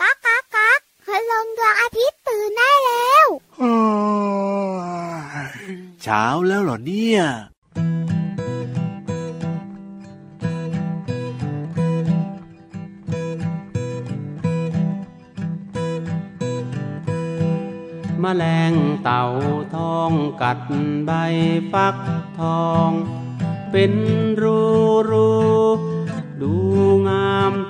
ก๊ากก๊ากก๊ากคืลงดวงอาทิตย์ตื่นได้แล้วเช้าแล้วเหรอเนี่ยมแมลงเต่าทองกัดใบฟักทอง เป็นรูรู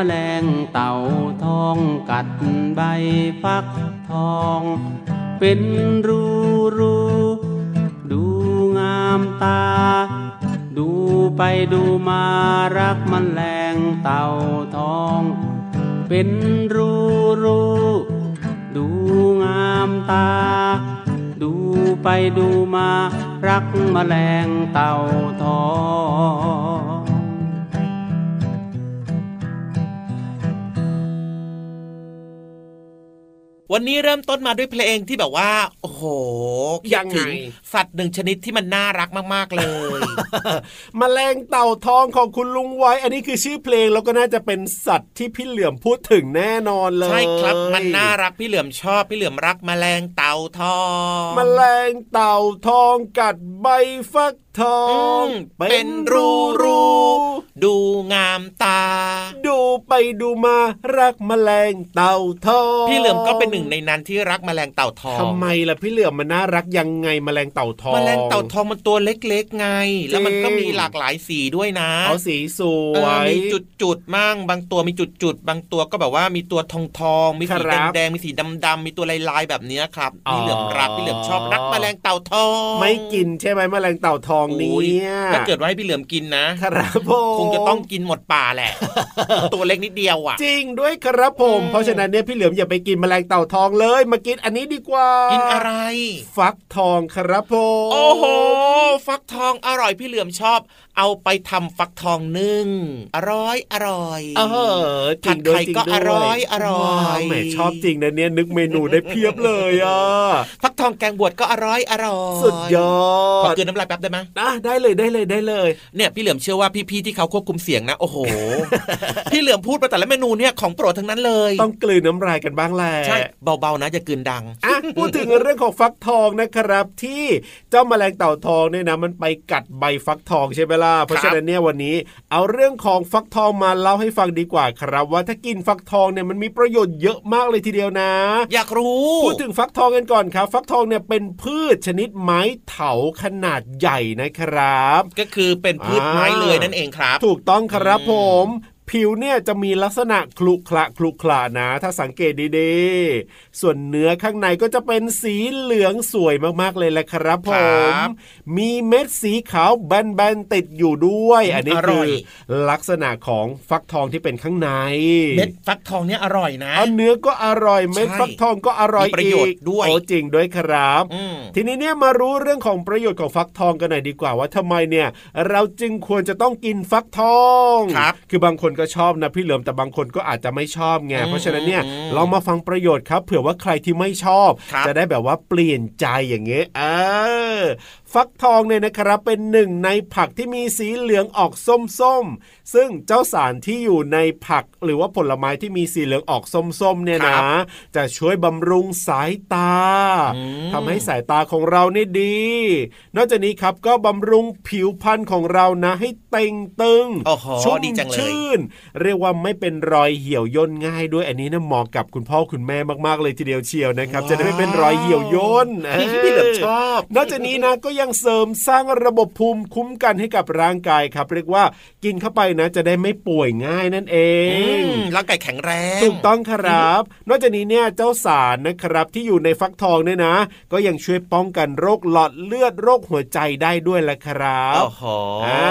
แมลงเต่าทองกัดใบฟักทอง เป็นรูรูดูงามตา ดูไปดูมารักมันแรงเต่าทอง เป็นรูรูดูงามตา ดูไปดูมารักมแมลงเต่าทอง วันนี้เริ่มต้นมาด้วยเพลงที่แบบว่า โอ้โหคิดยังไงถึสัตว์หนึ่งชนิดที่มันน่ารักมาก ๆ เลยมแมลงเต่าทองของคุณลุงไว้ อันนี้คือชื่อเพลงแล้วก็น่าจะเป็นสัตว์ที่พี่เหลื่อมพูดถึงแน่นอนเลย ใช่ครับ มันน่ารักพี่เหลื่อมชอบ พี่เหลื่อมรักแมลงเต่าทองมแมลงเต่าทองกัดใบฟักทองมเป็นรูรูดูงามตา ดูไปดูมารักแมลงเต่าทองพี่เหลื่อมก็เป็นหนึ่งในนั้นที่รักแมลงเต่าทองทำไมล่ะพี่เหลื่อมมันน่ารักยังไงแมลงเต่าทองแมลงเต่าทองมันตัวเล็กๆไง แล้วมันก็จริงมีหลากหลายสีด้วยนะเอาสีสเอวอยมีจุดๆมั่งบางตัวมีจุดๆบางตัวก็แบบว่ามีตัวทองทองๆมีสีครับแดงๆมีสีดำๆมีตัวลายๆแบบเนี้ยครับอ๋อพี่เหลือมรักพี่เหลือมชอบรักแมลงเต่าทอง ไม่กินใช่ไหมแมลงเต่าทองโอ้ยเนี่ยถ้าเกิดว่าให้พี่เหลือมกินนะครับผมคงจะต้องกินหมดป่าแหละ ตัวเล็กนิดเดียวอะ จริงด้วยครับผมอืมเพราะฉะนั้นเนี่ยพี่เหลือมอย่าไปกินแมลงเต่าทองเลย มากินอันนี้ดีกว่า กิกินอะไร ฟักทองครับผมโอ้โห ฟักทองอร่อยพี่เหลือมชอบ เอาไปทำฟักทองนึ่งอร่อยอร่อยเออจริงด้วยผัดไข่จริงก็ด้วยอร่อยอร่อยว้าวแหมชอบจริงนะเนี่ยนึกเมนูได้เพียบเลยอะฟักทองแกงบวชก็อร่อยอร่อยสุดยอขอดเกินน้ำลายแป๊บได้ไหมอะได้เลยได้เลยได้เลย เนี่ยพี่เหลือมเชื่อว่าพี่ๆที่เขาควบคุมเสียงนะ โอ้โห พี่เหลือมพูดไปแต่ละเมนูเนี่ยของโปรดทั้งนั้นเลย ต้องกลืนน้ำลายกันบ้างแหละใช่เบาๆนะอย่ากลืนดังอะพูดถึงเรื่องของฟักทองนะครับ ที่เจ้าแมลงเต่าทองเนี่ยนะมันไปกัดใบฟักทองใช่ไหมล่ะเพราะฉะนั้นเนี่ยวันนี้ เอาเรื่องของฟักทองมาเล่าให้ฟังดีกว่าครับ ว่าถ้ากินฟักทองเนี่ยมันมีประโยชน์เยอะมากเลยทีเดียวนะ อยากรู้พูดถึงฟักทองกันก่อนครับ ฟักทองเนี่ยเป็นพืชชนิดไม้เถาขนาดใหญ่นะครับ ก็คือเป็นพืชไม้เลยนั่นเองครับ ถูกต้องครับอืมผม ผิวเนี่ยจะมีลักษณะคลุขระคลุขระนะ ถ้าสังเกตดีๆ ส่วนเนื้อข้างในก็จะเป็นสีเหลืองสวยมากๆเลยแหละครับผม มีเม็ดสีขาวแบนๆติดอยู่ด้วย อันนี้อร่คืออยลักษณะของฟักทองที่เป็นข้างใน เม็ดฟักทองเนี่ยอร่อยนะอันเนื้อก็อร่อยเม็ดใช่ฟักทองก็อร่อยมีประโยชน์อีกด้วยโอ้จริงด้วยครับอืมทีนี้เนี่ยมารู้เรื่องของประโยชน์ของฟักทองกันหน่อยดีกว่าว่าทำไมเนี่ย เราจึงควรจะต้องกินฟักทองครับคือบางคนก็ชอบนะพี่เหลิมแต่บางคนก็อาจจะไม่ชอบไงอืมเพราะฉะนั้นเนี่ยอืมลองมาฟังประโยชน์ครับ เผื่อว่าใครที่ไม่ชอบครับจะได้แบบว่าเปลี่ยนใจอย่างเงี้ยเออฟักทองเนี่ยนะครับเป็นหนึ่งในผักที่มีสีเหลืองออกส้มๆ ซึ่งเจ้าสารที่อยู่ในผักหรือว่าผลไม้ที่มีสีเหลืองออกส้มๆเนี่ยครันะบจะช่วยบำรุงสายตาอืมทำให้สายตาของเรานี่ดี นอกจากนี้ครับก็บำรุงผิวพรรณของเรานะ ให้เต่งตึงโอ้โหชุ่มดีจังเลยชื่นเรียกว่าไม่เป็นรอยเหี่ยวย่นง่ายด้วยอันนี้นะเหมาะกับคุณพ่อคุณแม่มากๆเลยทีเดียวเชียวนะครับ จะได้ไม่เป็นรอยเหี่ยวย่นพี่พี่เหลือมชอบ นอกจากนี้นะก็ยังเสริมสร้างระบบภูมิคุ้มกันให้กับร่างกายครับ เรียกว่ากินเข้าไปนะ จะได้ไม่ป่วยง่ายนั่นเองร่างกายแข็งแรงถูกต้องครับ นอกจากนี้เนี่ยเจ้าสารนะครับที่อยู่ในฟักทองเนี่ยนะ ก็ยังช่วยป้องกันโรคหลอดเลือดโรคหัวใจได้ด้วยแหละครับโอ้โหอ่า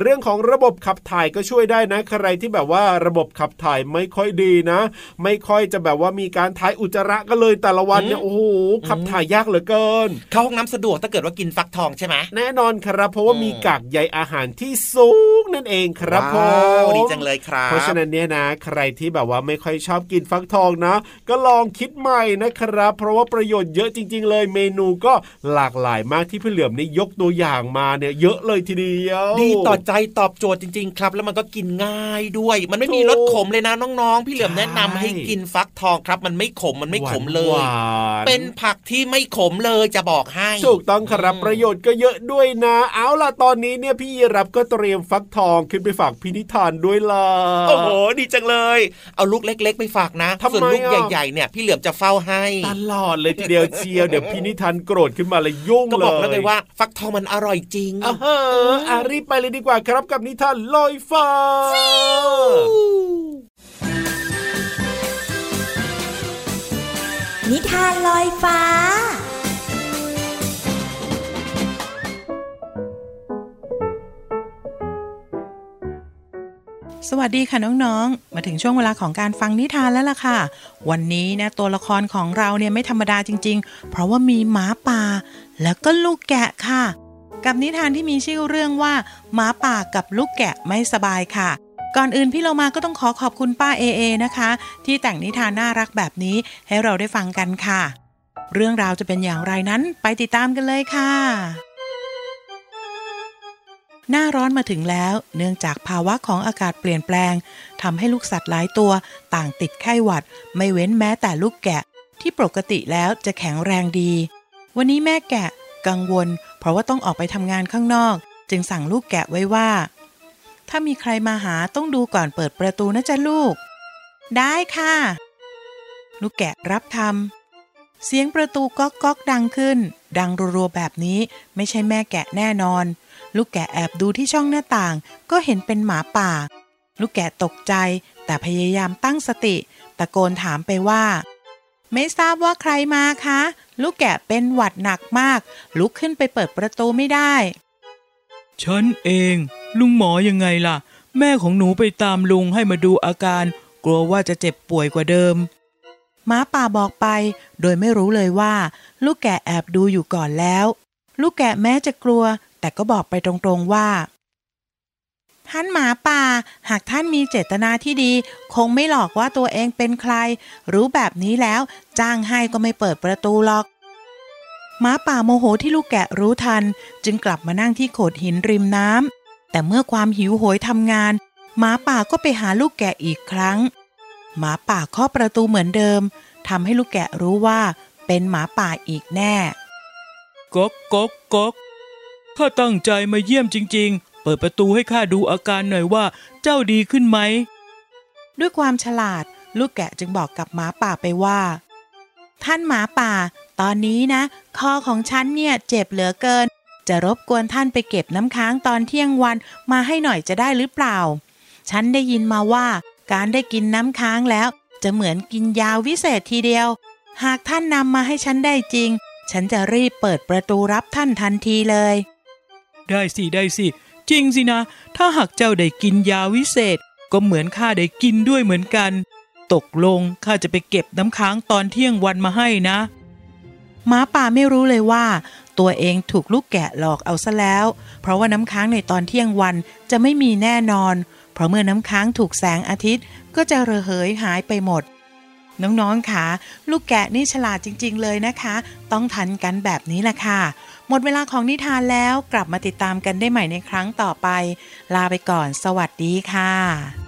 เรื่องของระบบขับถ่ายก็ช่วยได้นะใครที่แบบว่าระบบขับถ่ายไม่ค่อยดีนะ ไม่ค่อยจะแบบว่ามีการถ่ายอุจจาระก็เลยแต่ละวันเนี่ยโอ้โหขับถ่ายยากเหลือเกิน เข้าห้องน้ำสะดวกถ้าเกิดว่ากินฟักทองใช่ไหมแน่นอนครับ เพราะว่ามีกากใยอาหารที่สูงนั่นเองครับผว้าวมดีจังเลยครับ เพราะฉะนั้นเนี่ยนะ ใครที่แบบว่าไม่ค่อยชอบกินฟักทองนะ ก็ลองคิดใหม่นะครับ เพราะว่าประโยชน์เยอะจริง ๆ เลยเมนูก็หลากหลายมากที่พี่เหลือมนี่ยกตัวอย่างมาเนี่ยเยอะเลยทีเดียว ดีต่อใจตอบโจทย์จริง ๆ ครับ แล้วมันก็กินง่ายด้วย มันไม่มีถูกรสขมเลยนะน้องๆ พี่เหลือมแนะนำใช่ให้กินฟักทองครับ มันไม่ขมมันไม่ขมเลหวายนๆเป็นผักที่ไม่ขมเลยจะบอกให้ ถูกต้องครับอืมประโยชน์ก็เยอะด้วยนะ เอาล่ะตอนนี้เนี่ยพี่ยีรับก็เตรียมฟักทองขึ้นไปฝากพี่นิทานด้วยล่ะโอ้โหดีจังเลย เอาลูกเล็ก ๆ ไปฝากนะทำไมส่วนลูกอะใหญ่ๆเนี่ยพี่เหลือมจะเฝ้าให้ตลอดเลยทีเดียวเชียวเดี๋ยวพี่นิทานโกรธขึ้นมาเลยยุ่งก็เลยบอกแล้วไงว่า ฟักทองมันอร่อยจริงอ่าฮะอะรีบไปเลยดีกว่าครับกับนิทานลอยฟ้านิทานลอยฟ้าสวัสดีค่ะน้องๆ มาถึงช่วงเวลาของการฟังนิทานแล้วล่ะค่ะ วันนี้นะตัวละครของเราเนี่ยไม่ธรรมดาจริง ๆ เพราะว่ามีหมาป่า แล้วก็ลูกแกะค่ะ กับนิทานที่มีชื่อเรื่องว่าหมาป่ากับลูกแกะไม่สบายค่ะ ก่อนอื่นพี่เรามาก็ต้องขอขอบคุณป้าเอเอนะคะ ที่แต่งนิทานน่ารักแบบนี้ให้เราได้ฟังกันค่ะ เรื่องราวจะเป็นอย่างไรนั้นไปติดตามกันเลยค่ะ หน้าร้อนมาถึงแล้ว เนื่องจากภาวะของอากาศเปลี่ยนแปลงทำให้ลูกสัตว์หลายตัว ต่างติดไข้หวัด ไม่เว้นแม้แต่ลูกแกะ ที่ปกติแล้วจะแข็งแรงดี วันนี้แม่แกะ กังวล เพราะว่าต้องออกไปทำงานข้างนอก จึงสั่งลูกแกะไว้ว่า ถ้ามีใครมาหาต้องดูก่อนเปิดประตูนะจ๊ะลูก ได้ค่ะลูกแกะรับทำเสียงประตูก๊อกก๊อกดังขึ้น ดังรัวๆแบบนี้ไม่ใช่แม่แกะแน่นอน ลูกแกะแอบดูที่ช่องหน้าต่าง ก็เห็นเป็นหมาป่า ลูกแกะตกใจ แต่พยายามตั้งสติ ตะโกนถามไปว่า ไม่ทราบว่าใครมาคะ ลูกแกะเป็นหวัดหนักมาก ลุกขึ้นไปเปิดประตูไม่ได้ ฉันเอง ลุงหมอยังไงล่ะ แม่ของหนูไปตามลุงให้มาดูอาการ กลัวว่าจะเจ็บป่วยกว่าเดิมหมาป่าบอกไป โดยไม่รู้เลยว่า ลูกแกะแอบดูอยู่ก่อนแล้ว ลูกแกะแม้จะกลัว แต่ก็บอกไปตรงๆว่า ท่านหมาป่า หากท่านมีเจตนาที่ดี คงไม่หลอกว่าตัวเองเป็นใคร รู้แบบนี้แล้ว จ้างให้ก็ไม่เปิดประตูหรอก หมาป่าโมโหที่ลูกแกะรู้ทัน จึงกลับมานั่งที่โขดหินริมน้ำแต่เมื่อความหิวโหยทำงาน หมาป่าก็ไปหาลูกแกะอีกครั้ง หมาป่าเคาะประตูเหมือนเดิมทำให้ลูกแกะรู้ว่า เป็นหมาป่าอีกแน่ก๊อกก๊อกก๊อกข้าตั้งใจมาเยี่ยมจริง ๆ เปิดประตูให้ข้าดูอาการหน่อยว่า เจ้าดีขึ้นไหม ด้วยความฉลาด ลูกแกะจึงบอกกับหมาป่าไปว่า ท่านหมาป่า ตอนนี้นะ คอของฉันเนี่ยเจ็บเหลือเกิน จะรบกวนท่านไปเก็บน้ำค้างตอนเที่ยงวันมาให้หน่อยจะได้หรือเปล่า ฉันได้ยินมาว่า การได้กินน้ำค้างแล้ว จะเหมือนกินยาวิเศษทีเดียว หากท่านนำมาให้ฉันได้จริง ฉันจะรีบเปิดประตูรับท่านทันทีเลย ได้สิได้สิ จริงสินะ ถ้าหากเจ้าได้กินยาวิเศษ ก็เหมือนข้าได้กินด้วยเหมือนกัน ตกลงข้าจะไปเก็บน้ำค้างตอนเที่ยงวันมาให้นะ หมาป่าไม่รู้เลยว่า ตัวเองถูกลูกแกะหลอกเอาซะแล้ว เพราะว่าน้ำค้างในตอนเที่ยงวันจะไม่มีแน่นอน เพราะเมื่อน้ำค้างถูกแสงอาทิตย์ก็จะระเหยหายไปหมด น้องๆค่ะ ลูกแกะนี่ฉลาดจริง ๆ เลยนะคะ ต้องทันกันแบบนี้แหละค่ะ หมดเวลาของนิทานแล้วกลับมาติดตามกันได้ใหม่ในครั้งต่อไป ลาไปก่อน สวัสดีค่ะ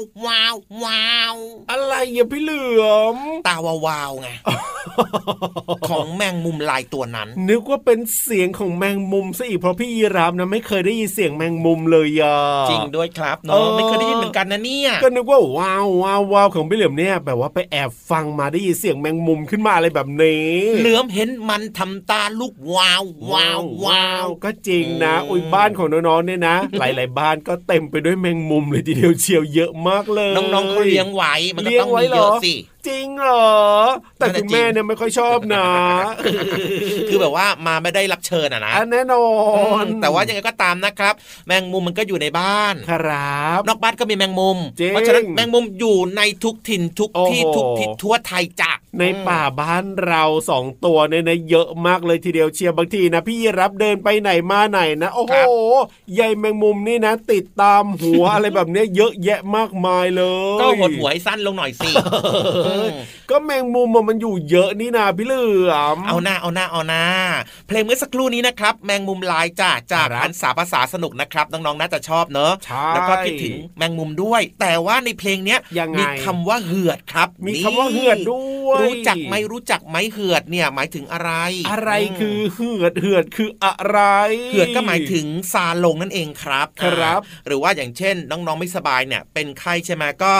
ววาววาวอะไรอย่าพี่เหลือม ตาวาวาวไงของแมงมุมลายตัวนั้น นึกว่าเป็นเสียงของแมงมุมซะอีกเพราะพี่ยีราฟนะไม่เคยได้ยินเสียงแมงมุมเลยอะจริงด้วยครับเอเนาะอไม่เคยได้ยินเหมือนกันนะเนี่ยก็นึกว่าว้าวว้าวว้าวของพี่เหลือมเนี่ยแบบว่าไปแอบฟังมาได้ยินเสียงแมงมุมขึ้นมาอะไรแบบนี้เหลือมเห็นมันทำตาลูกวาววาววาวก็จริงนะอืมอุ้ยบ้านของน้องๆเนี่ยนะ หลาย ๆ บ้านก็เต็มไปด้วยแมงมุมเลยทีเดียวเชียวเยอะมากเลย น้องๆเขาเลี้ยงไว้มันก็เลี้ยต้องงไว้มีเหรเยออะสิจริงเหรอ แต่นั่นน่ะคุณแม่จริงเนี่ยไม่ค่อยชอบนะ คือแบบว่ามาไม่ได้รับเชิญอะนะอันแน่นอน แต่ว่ายังไงก็ตามนะครับ แมงมุมมันก็อยู่ในบ้าน ครับ นอกบ้านก็มีแมงมุมจริงเพราะฉะนั้นแมงมุมอยู่ในทุกถิ่นทุกที่โอ้โหทุกทิศทั่วไทยจ้ะในป่าบ้านเราสองตัวเนี่ยนะเยอะมากเลยทีเดียวเชียร์บางทีนะ พี่รับเดินไปไหนมาไหนนะโอ้โหใยแมงมุมนี่นะ ติดตามหัวอะไรแบบเนี้ยเยอะแยะมากมายเลย ก็หดหัวให้สั้นลงหน่อยสิมก็แมงมุมอะมันอยู่เยอะนี่นาพี่เหลือมเอาหน้าเอาหน้าเอาหน้า เพลงเมื่อสักครู่นี้นะครับ แมงมุมลายจ้าจากครับอันสาภาษาสนุกนะครับน้องๆน่าจะชอบเนอะใช่แล้วก็คิดถึงแมงมุมด้วย แต่ว่าในเพลงเนี้ยยังไงมีคำว่าเหือดครับ มีนี่คำว่าเหือดด้วย รู้จักไหมรู้จักไหมเหือดเนี่ยหมายถึงอะไร อะไรคือเหือดเหือดคืออะไรเหือดก็หมายถึงซาลงนั่นเองครับครับอ่าหรือว่าอย่างเช่นน้องๆไม่สบายเนี่ยเป็นไข้ใช่ไหมก็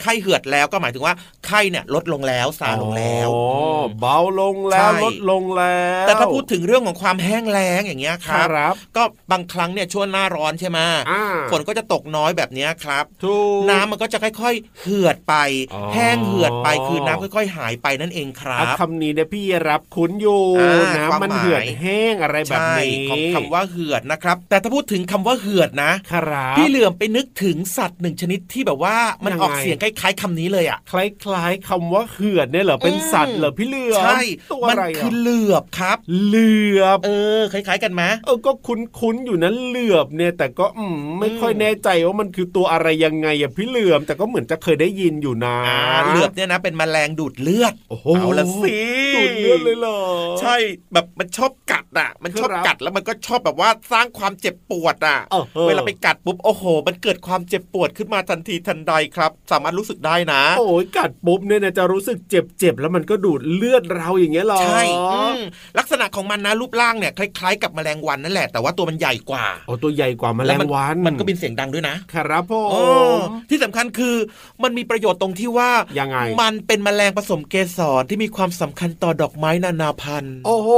ไข้เหือดแล้วก็หมายถึงว่าไข้เนี่ยลดลงแล้วซาลงแล้วอ๋อมเบาลงแล้วใช่ลดลงแล้ว แต่ถ้าพูดถึงเรื่องของความแห้งแล้งอย่างเงี้ยคครัรับก็บางครั้งเนี่ยช่วงหน้าร้อนใช่ไหมอ่าฝนก็จะตกน้อยแบบเนี้ยครับถูกน้ำมันก็จะค่อยๆ เหือดไปอ๋อแห้งเหือดไปคือน้ำค่อย ๆ หายไปนั่นเองครัอะบคำนี้เนี่ยพี่รับคุ้นอยู่อ่าน้ำมันความหมายเหือดแห้งอะไรแบบใช่นี้ของคำว่าเหือดนะครับ แต่ถ้าพูดถึงคำว่าเหือดนะครับพี่เหลื่อมไปนึกถึงสัตว์หนึ่งชนิดที่แบบว่ามันยังไงออกเสียงคล้ายๆคำนี้เลยอะคล้ายๆคำว่าเหือดเนี่ยเหรอเป็นอืมสัตว์เหรอพี่เหลือมใช่ตัวมัอะไรคืออะเหลือบครับ เหลือบ เออคล้าย ๆกันไหมเออก็คุ้นๆอยู่นะเหลือบเนี่ย แต่ก็อืมไม่ค่อยอืมแน่ใจว่ามันคือตัวอะไรยังไงอะพี่เหลือมแต่ก็เหมือนจะเคยได้ยินอยู่นะอ่าเหลือบเนี่ยนะเป็นแมลงดูดเลือดโอ้โหเอาละสิดูดเลือดเลยเหรอใช่แบบมันชอบกัดอะ มันชอบครับกัดแล้วมันก็ชอบแบบว่าสร้างความเจ็บปวดอะเออเออเวลาไปกัดปุ๊บโอ้โห มันเกิดความเจ็บปวดขึ้นมาทันทีทันใดครับ สามารถรู้สึกได้นะ โอ้ยกัดปุ๊บเนี่ยนะจะรู้สึกเจ็บๆแล้วมันก็ดูดเลือดเราอย่างเงี้ยเหรอใช่อืมลักษณะของมันนะรูปร่างเนี่ยคล้ายๆ กับแมลงวันนั่นแหละ แต่ว่าตัวมันใหญ่กว่าโอ้ตัวใหญ่กว่าแมลแล้งมัวันมันก็บินเสียงดังด้วยนะครับผโอ้มที่สำคัญคือมันมีประโยชน์ตรงที่ว่ายังไง มันเป็นแมลงผสมเกสรที่มีความสำคัญต่อดอกไม้นานาพันธุ์ โอ้โห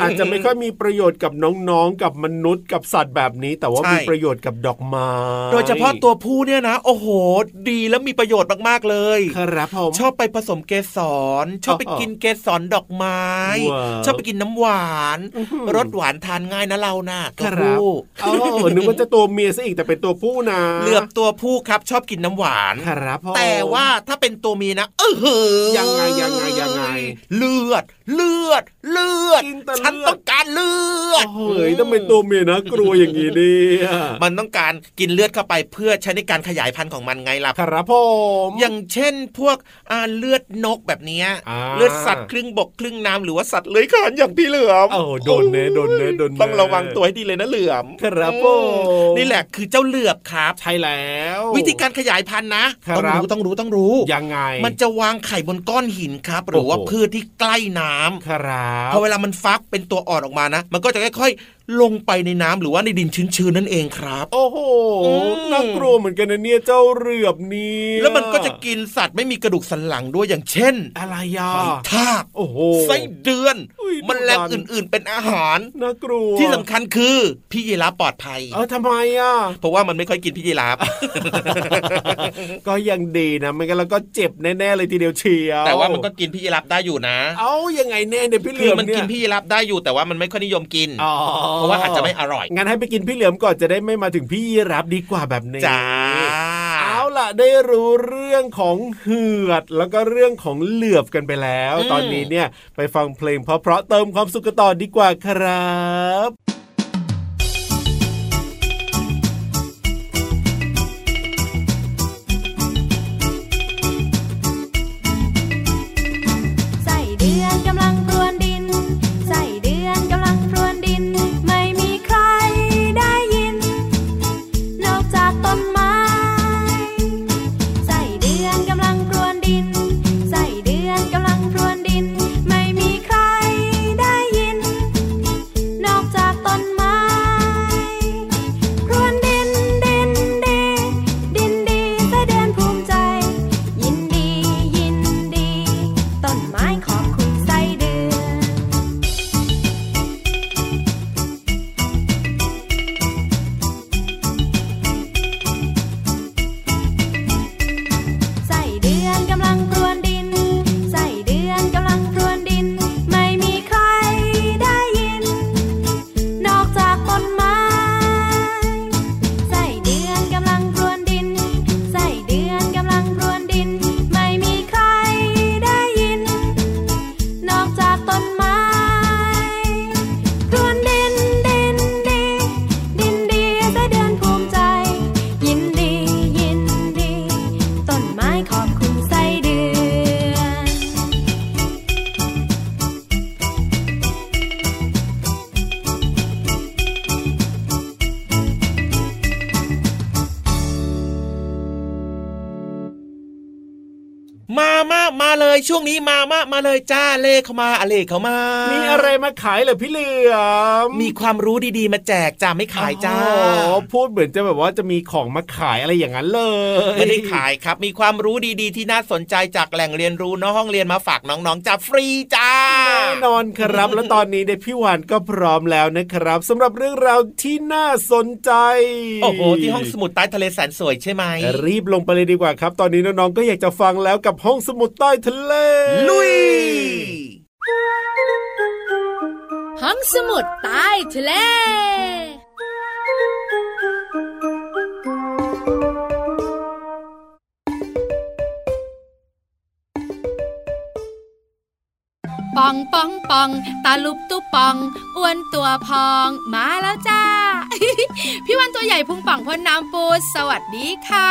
อาจจะไม่ค่อยมีประโยชน์กับน้องๆกับมนุษย์กับสัตว์แบบนี้ แต่ว่าใช่มีประโยชน์กับดอกไม้โดยเฉพาะตัวผู้เนี่ยนะ โอ้โห ดีแล้วมีประโยชน์มากๆเลย ครับผมชอบไปผสมเกสรชอบไปอ๋อกินเกสรดอกไม้ว้าวชอบไปกินน้ำหวานอื้อหือรสหวานทานง่ายนะเรานะคตัวรับผู้อ๋อนึกว่าจะตัวเมียซะอีกแต่เป็นตัวผู้นะเหลือบตัวผู้ครับชอบกินน้ำหวานครับผมแต่ว่าถ้าเป็นตัวเมียนะ เออหือยังไงยังไงยังไง เลือด เลือด เลือดกินแต่เลือดฉันต้องการเลือดโอ้ยต้องเป็นตัวเมียนะ กลัวอย่างนี้เนี่ยมันต้องการกินเลือดเข้าไปเพื่อใช้ในการขยายพันธุ์ของมันไงล่ะครับผมอย่างเช่นพวกอ่าเลือดนกแบบเนี้ยอ่าเลือดสัตว์ครึ่งบกครึ่งน้ำหรือว่าสัตว์เลื้อยคลานอย่างพี่เหลือมโอ้โดนเน่โดนเน่โดนเน่ต้องระวังตัวให้ดีเลยนะเหลือมครับผมนี่แหละคือเจ้าเหลือบครับ ใช่แล้ว วิธีการขยายพันธุ์นะครับต้องรู้ต้องรู้ต้องรู้ยังไง มันจะวางไข่บนก้อนหินครับ หรือว่าโอ้โหพืชที่ใกล้น้ำครับพอเวลามันฟักเป็นตัวอ่อนออกมานะ มันก็จะค่อยๆ ลงไปในน้ำหรือว่าในดินชื้นๆนั่นเองครับ โอ้โหอืมน่ากลัวเหมือนกันนะเนี่ยเจ้าเหลือบนี่แล้วมันก็จะกินสัตว์ไม่มีกระดูกสันหลังด้วยอย่างเช่น อะไรอะหอยทากโอ้โหไส้เดือนอุ้ยมแมลงดุดันอื่นๆ เป็นอาหารน่ากลัวที่สำคัญคือพี่ยีราฟปลอดภัยเออทำไมอะเพราะว่ามันไม่ค่อยกินพี่ยีราฟก็ยังดีนะไม่งั้นเราก็เจ็บแน่ๆเลยทีเดียวเชียวแต่ว่ามันก็กินพี่ยีราฟได้อยู่นะ เอายังไงแน่เนี่ยพี่เหคืลืออมมันเนี่ยกินพี่ยีราฟได้อยู่แต่ว่ามันไม่ค่อยนิยมกินอ๋อเพราะว่าอาจจะไม่อร่อย งั้นให้ไปกินพี่เหลือมก่อนจะได้ไม่มาถึงพี่ยีรับดีกว่าแบบนี้จ้าเอาล่ะได้รู้เรื่องของเหือดแล้วก็เรื่องของเหลือบกันไปแล้วอืมตอนนี้เนี่ยไปฟังเพลงเพราะๆเติมความสุขกันต่อดีกว่าครับ ช่วงนี้มามามาเลยจ้าเลขเข้ามาอเลขเข้ามามีมีอะไรมาขายเหรอพี่เหลือมมีความรู้ดีๆ มาแจกจ้าไม่ขายจ้าโอ้โหพูดเหมือนจะแบบว่าจะมีของมาขายอะไรอย่างนั้นเลยไม่ได้ขายครับ มีความรู้ดีๆ ที่น่าสนใจจากแหล่งเรียนรู้นอกห้องเรียนมาฝากน้องๆจ้าฟรีจ้าแน่นอนครับ แล้วตอนนี้เนี่ยพี่วานก็พร้อมแล้วนะครับสำหรับเรื่องราวที่น่าสนใจโอ้โหที่ห้องสมุดใต้ทะเลแสนสวยใช่ไหมรีบลงไปเลยดีกว่าครับ ตอนนี้น้องๆก็อยากจะฟังแล้วกับห้องสมุดใต้ทะเลลุย ห้องสมุดใต้ทะเล ปองปองปอง ตาลุบตุปองอ้วนตัวพองมาแล้วจ้า พี่วันตัวใหญ่พุงป่องพ่นน้ำปูสวัสดีค่ะ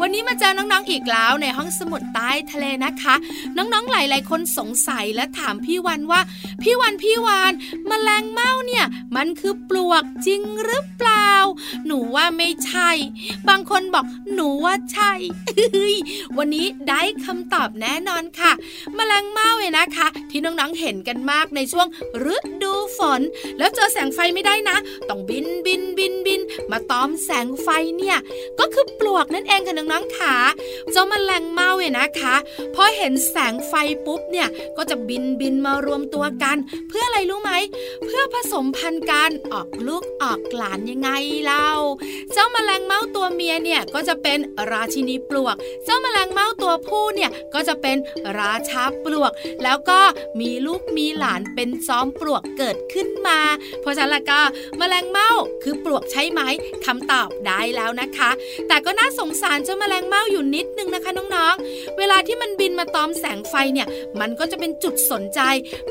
วันนี้มาเจอน้องๆอีกแล้วในห้องสมุดใต้ทะเลนะคะ น้องๆหลายๆคนสงสัยและถามพี่วันว่า พี่วันพี่วานมแมลงเม่าเนี่ย มันคือปลวกจริงหรือเปล่า หนูว่าไม่ใช่ บางคนบอกหนูว่าใช่ วันนี้ได้คำตอบแน่นอนค่ะแมลงเม่าเนี่ยนะคะ ที่น้องๆเห็นกันมากในช่วงฤดูฝน แล้วเจอแสงไฟไม่ได้นะ ต้องบินบินบินบิน มาตอมแสงไฟเนี่ย ก็คือปลวกนั่นเองค่ะน้องๆขาเจ้าแมลงเม่าเนี่ยนะคะพอเห็นแสงไฟปุ๊บเนี่ยก็จะบินบินมารวมตัวกัน เพื่ออะไรรู้ไหม เพื่อผสมพันธุ์กันออกลูกออกหลานยังไงเล่า เจ้าแมลงเม่าตัวเมียเนี่ยก็จะเป็นราชินีปลวก เจ้าแมลงเม่าตัวผู้เนี่ยก็จะเป็นราชาปลวก แล้วก็มีีลูกมีหลานเป็นจอมปลวกเกิดขึ้นมา เพราะฉะนั้นละก็แมลงเม่าคือปลวกใช่ไหมคำตอบได้แล้วนะคะ แต่ก็น่าสงสารเจ้าแมลงเม่าอยู่นิดนึงนะคะน้องๆ เวลาที่มันบินมาตอมแสงไฟเนี่ย มันก็จะเป็นจุดสนใจ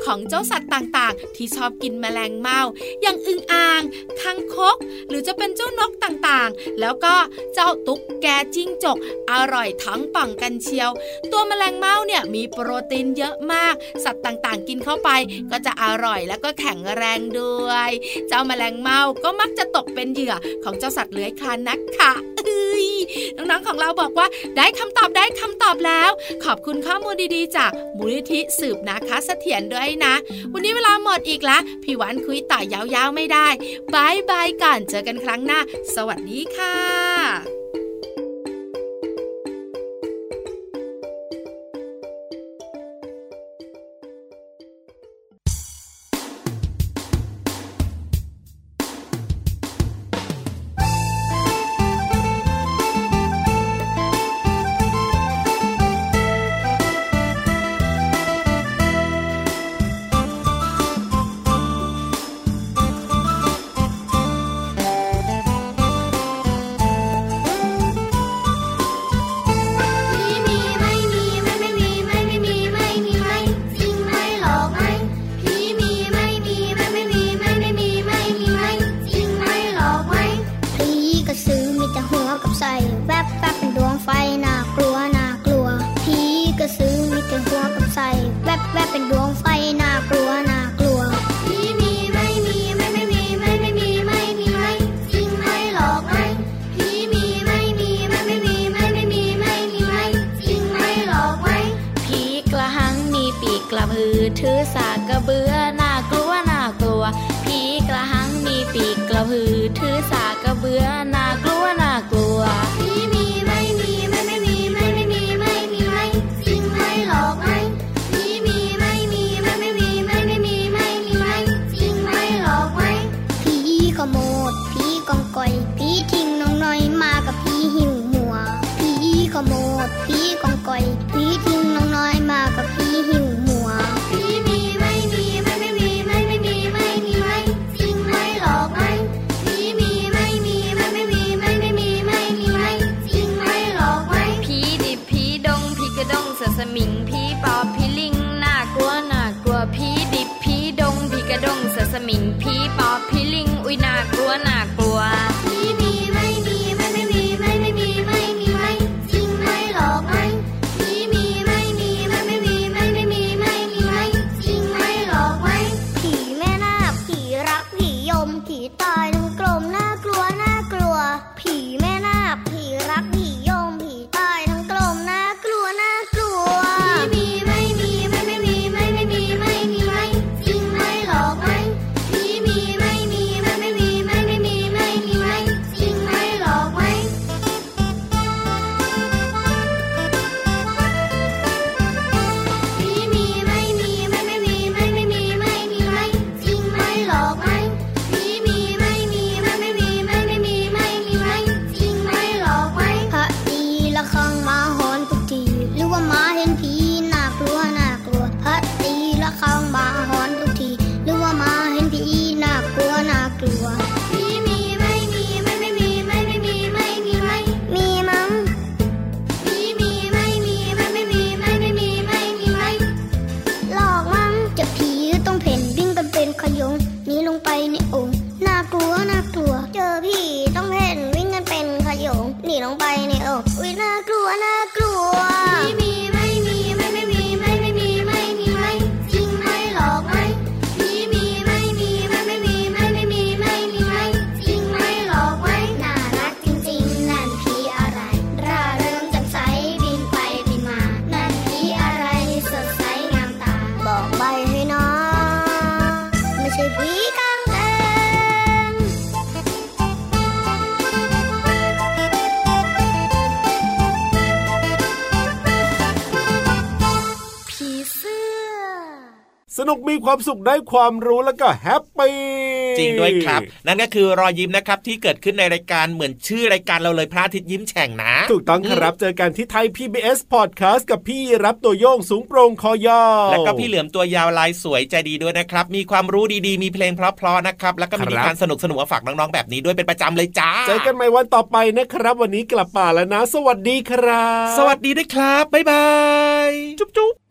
ของเจ้าสัตว์ต่างๆ ที่ชอบกินแมลงเม่าอย่างอึ่งอ่างคางคก หรือจะเป็นเจ้านกต่างๆ แล้วก็เจ้าตุ๊กแกจิ้งจก อร่อยทั้งป่องกันเชียว ตัวแมลงเม่าเนี่ยมีโปรตีนเยอะมาก สัตว์ต่างๆกินเข้าไปก็จะอร่อยแล้วก็แข็งแรงด้วย เจ้าแมลงเม่าก็มักจะตกเป็นเหยื่อของเจ้าสัตว์เลื้อยคลานนักค่ะเอ้ยน้องๆของเราบอกว่าได้คำตอบได้คำตอบแล้ว ขอบคุณข้อมูลดีๆ จากมูลนิธิสืบนะคะเสถียรด้วยนะ วันนี้เวลาหมดอีกแล้วพี่วันคุยต่อยาวๆไม่ได้บายบายก่อนเจอกันครั้งหน้า สวัสดีค่ะ ถือสากกระเบือน่ากลัวน่ากลัวผีกระหังมีปีกกระพือถือสากกระเบือน สมิงผีปอบผีลิง นุกมีความสุขได้ความรู้แล้วก็แฮปปี้จริงด้วยครับ นั่นก็คือรอยยิ้มนะครับที่เกิดขึ้นในรายการเหมือนชื่อรายการเราเลยพระอาทิตย์ยิ้มแฉ่งนะ ถูกต้องครับเจอกันที่ไทย PBS Podcast กับพี่รับตัวโยงสูงโปร่งคอยาวแล้วก็พี่เหลือมตัวยาวลายสวยใจดีด้วยนะครับ มีความรู้ดีๆ มีเพลงเพราะๆนะครับ แล้วก็มีนิทานสนุกสนุกๆมาฝากน้องๆแบบนี้ด้วยเป็นประจำเลยจ้าเจอกันใหม่วันต่อไปนะครับ วันนี้กลับป่าแล้วนะ สวัสดีครับ สวัสดีด้วยครับบ๊ายบายจุ๊บ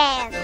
ยิ้